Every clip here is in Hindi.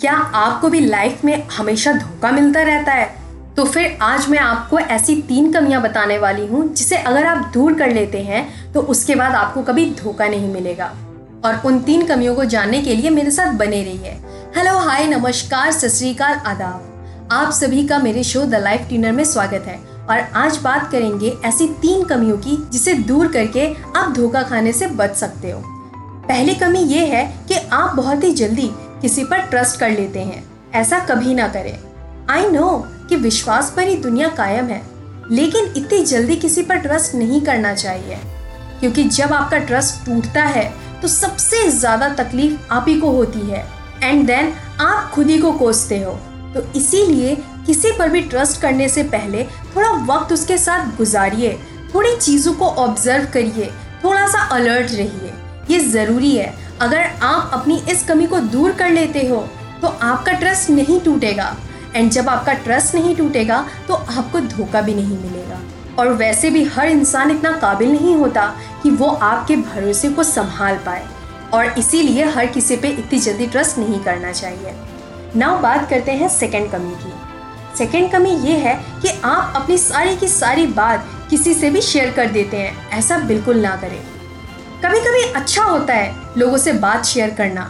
क्या आपको भी लाइफ में हमेशा धोखा मिलता रहता है? तो फिर आज मैं आपको ऐसी तीन कमियाँ बताने वाली हूँ, जिसे अगर आप दूर कर लेते हैं तो उसके बाद आपको कभी धोखा नहीं मिलेगा। और उन तीन कमियों को जानने के लिए मेरे साथ बने रहिए। हेलो हाय नमस्कार, सत आदाब। आप सभी का मेरे शो द लाइफ ट्यूनर में स्वागत है। और आज बात करेंगे ऐसी तीन कमियों की, जिसे दूर करके आप धोखा खाने से बच सकते हो। पहली कमी ये है कि आप बहुत ही जल्दी किसी पर ट्रस्ट कर लेते हैं। ऐसा कभी ना करें। आई नो कि विश्वास पर ही दुनिया कायम है, लेकिन इतनी जल्दी किसी पर ट्रस्ट नहीं करना चाहिए। क्योंकि जब आपका ट्रस्ट टूटता है तो सबसे ज़्यादा तकलीफ़ आप ही को होती है। एंड देन आप खुद ही को कोसते हो। तो इसीलिए किसी पर भी ट्रस्ट करने से पहले थोड़ा वक्त उसके साथ गुजारिए। थोड़ी चीज़ों को ऑब्ज़र्व करिए। थोड़ा सा अलर्ट रहिए। ये ज़रूरी है। अगर आप अपनी इस कमी को दूर कर लेते हो तो आपका ट्रस्ट नहीं टूटेगा। एंड जब आपका ट्रस्ट नहीं टूटेगा तो आपको धोखा भी नहीं मिलेगा। और वैसे भी हर इंसान इतना काबिल नहीं होता कि वो आपके भरोसे को संभाल पाए। और इसीलिए हर किसी पे इतनी जल्दी ट्रस्ट नहीं करना चाहिए। नाउ बात करते हैं सेकेंड कमी की। सेकेंड कमी ये है कि आप अपनी सारी की सारी बात किसी से भी शेयर कर देते हैं। ऐसा बिल्कुल ना करें। कभी कभी अच्छा होता है लोगों से बात शेयर करना,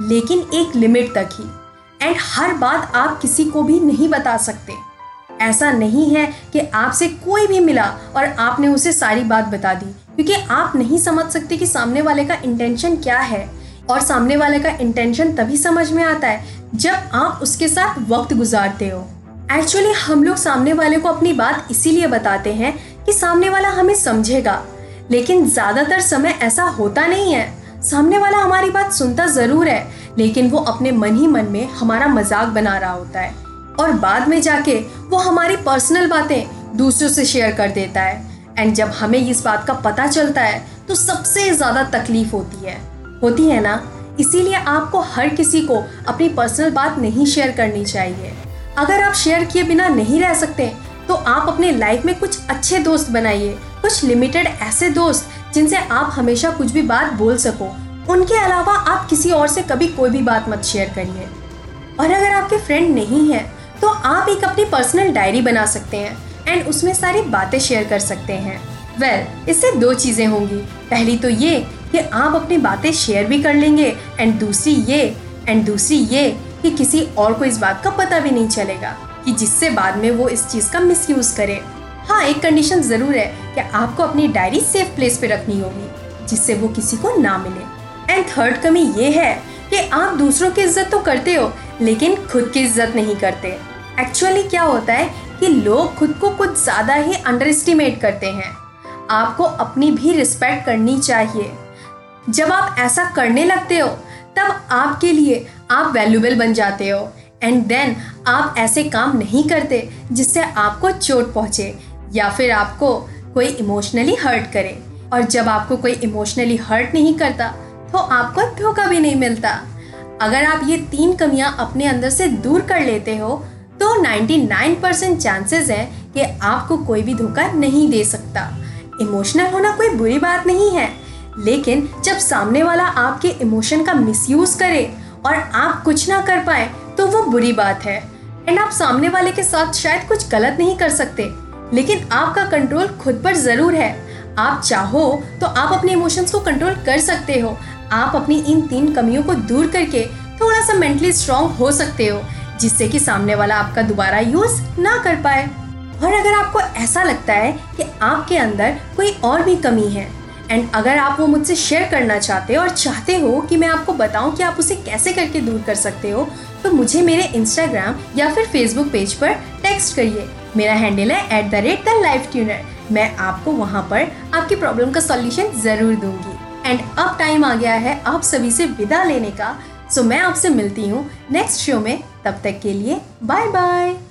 लेकिन एक लिमिट तक ही। एंड हर बात आप किसी को भी नहीं बता सकते। ऐसा नहीं है कि आपसे कोई भी मिला और आपने उसे सारी बात बता दी, क्योंकि आप नहीं समझ सकते कि सामने वाले का इंटेंशन क्या है। और सामने वाले का इंटेंशन तभी समझ में आता है जब आप उसके साथ वक्त गुजारते हो। एक्चुअली हम लोग सामने वाले को अपनी बात इसीलिए बताते हैं कि सामने वाला हमें समझेगा। लेकिन ज़्यादातर समय ऐसा होता नहीं है। सामने वाला हमारी बात सुनता ज़रूर है, लेकिन वो अपने मन ही मन में हमारा मज़ाक बना रहा होता है। और बाद में जाके वो हमारी पर्सनल बातें दूसरों से शेयर कर देता है। एंड जब हमें इस बात का पता चलता है तो सबसे ज़्यादा तकलीफ़ होती है। होती है ना? इसीलिए आपको हर किसी को अपनी पर्सनल बात नहीं शेयर करनी चाहिए। अगर आप शेयर किए बिना नहीं रह सकते तो आप अपने लाइफ में कुछ अच्छे दोस्त बनाइए। कुछ लिमिटेड ऐसे दोस्त जिनसे आप हमेशा कुछ भी बात बोल सको। उनके अलावा आप किसी और से कभी कोई भी बात मत शेयर करिए। और अगर आपके फ्रेंड नहीं है तो आप एक अपनी पर्सनल डायरी बना सकते हैं एंड उसमें सारी बातें शेयर कर सकते हैं। वेल well, इससे दो चीज़ें होंगी। पहली तो ये कि आप अपनी बातें शेयर भी कर लेंगे एंड दूसरी ये एंड दूसरी ये कि किसी और को इस बात का पता भी नहीं चलेगा। कि जिससे बाद में वो इस चीज़ का मिसयूज़ करे। हाँ एक कंडीशन ज़रूर है कि आपको अपनी डायरी सेफ़ प्लेस पे रखनी होगी, जिससे वो किसी को ना मिले। एंड थर्ड कमी ये है कि आप दूसरों की इज़्ज़त तो करते हो, लेकिन खुद की इज़्ज़त नहीं करते। एक्चुअली क्या होता है कि लोग खुद को कुछ ज़्यादा ही अंडर एस्टिमेट करते हैं। आपको अपनी भी रिस्पेक्ट करनी चाहिए। जब आप ऐसा करने लगते हो, तब आपके लिए आप वैल्यूबल बन जाते हो। एंड देन आप ऐसे काम नहीं करते जिससे आपको चोट पहुँचे या फिर आपको कोई इमोशनली हर्ट करे। और जब आपको कोई इमोशनली हर्ट नहीं करता तो आपको धोखा भी नहीं मिलता। अगर आप ये तीन कमियाँ अपने अंदर से दूर कर लेते हो तो 99 परसेंट चांसेस है कि आपको कोई भी धोखा नहीं दे सकता। इमोशनल होना कोई बुरी बात नहीं है, लेकिन जब सामने वाला आपके इमोशन का मिसयूज करे और आप कुछ ना कर पाए तो वो बुरी बात है। एंड आप सामने वाले के साथ शायद कुछ गलत नहीं कर सकते। लेकिन आपका कंट्रोल खुद पर ज़रूर है। आप चाहो तो आप अपने इमोशंस को कंट्रोल कर सकते हो। आप अपनी इन तीन कमियों को दूर करके थोड़ा सा मेंटली स्ट्रांग हो सकते हो, जिससे कि सामने वाला आपका दोबारा यूज़ ना कर पाए। और अगर आपको ऐसा लगता है कि आपके अंदर कोई और भी कमी है एंड अगर आप वो मुझसे शेयर करना चाहते हो और चाहते हो कि मैं आपको बताऊँ कि आप उसे कैसे करके दूर कर सकते हो तो मुझे मेरे इंस्टाग्राम या फिर फेसबुक पेज पर टेक्स्ट करिए। मेरा हैंडल है at the rate the life tuner मैं आपको वहाँ पर आपकी प्रॉब्लम का सॉल्यूशन ज़रूर दूँगी। एंड अब टाइम आ गया है आप सभी से विदा लेने का। सो so, मैं आपसे मिलती हूँ नेक्स्ट शो में। तब तक के लिए बाय बाय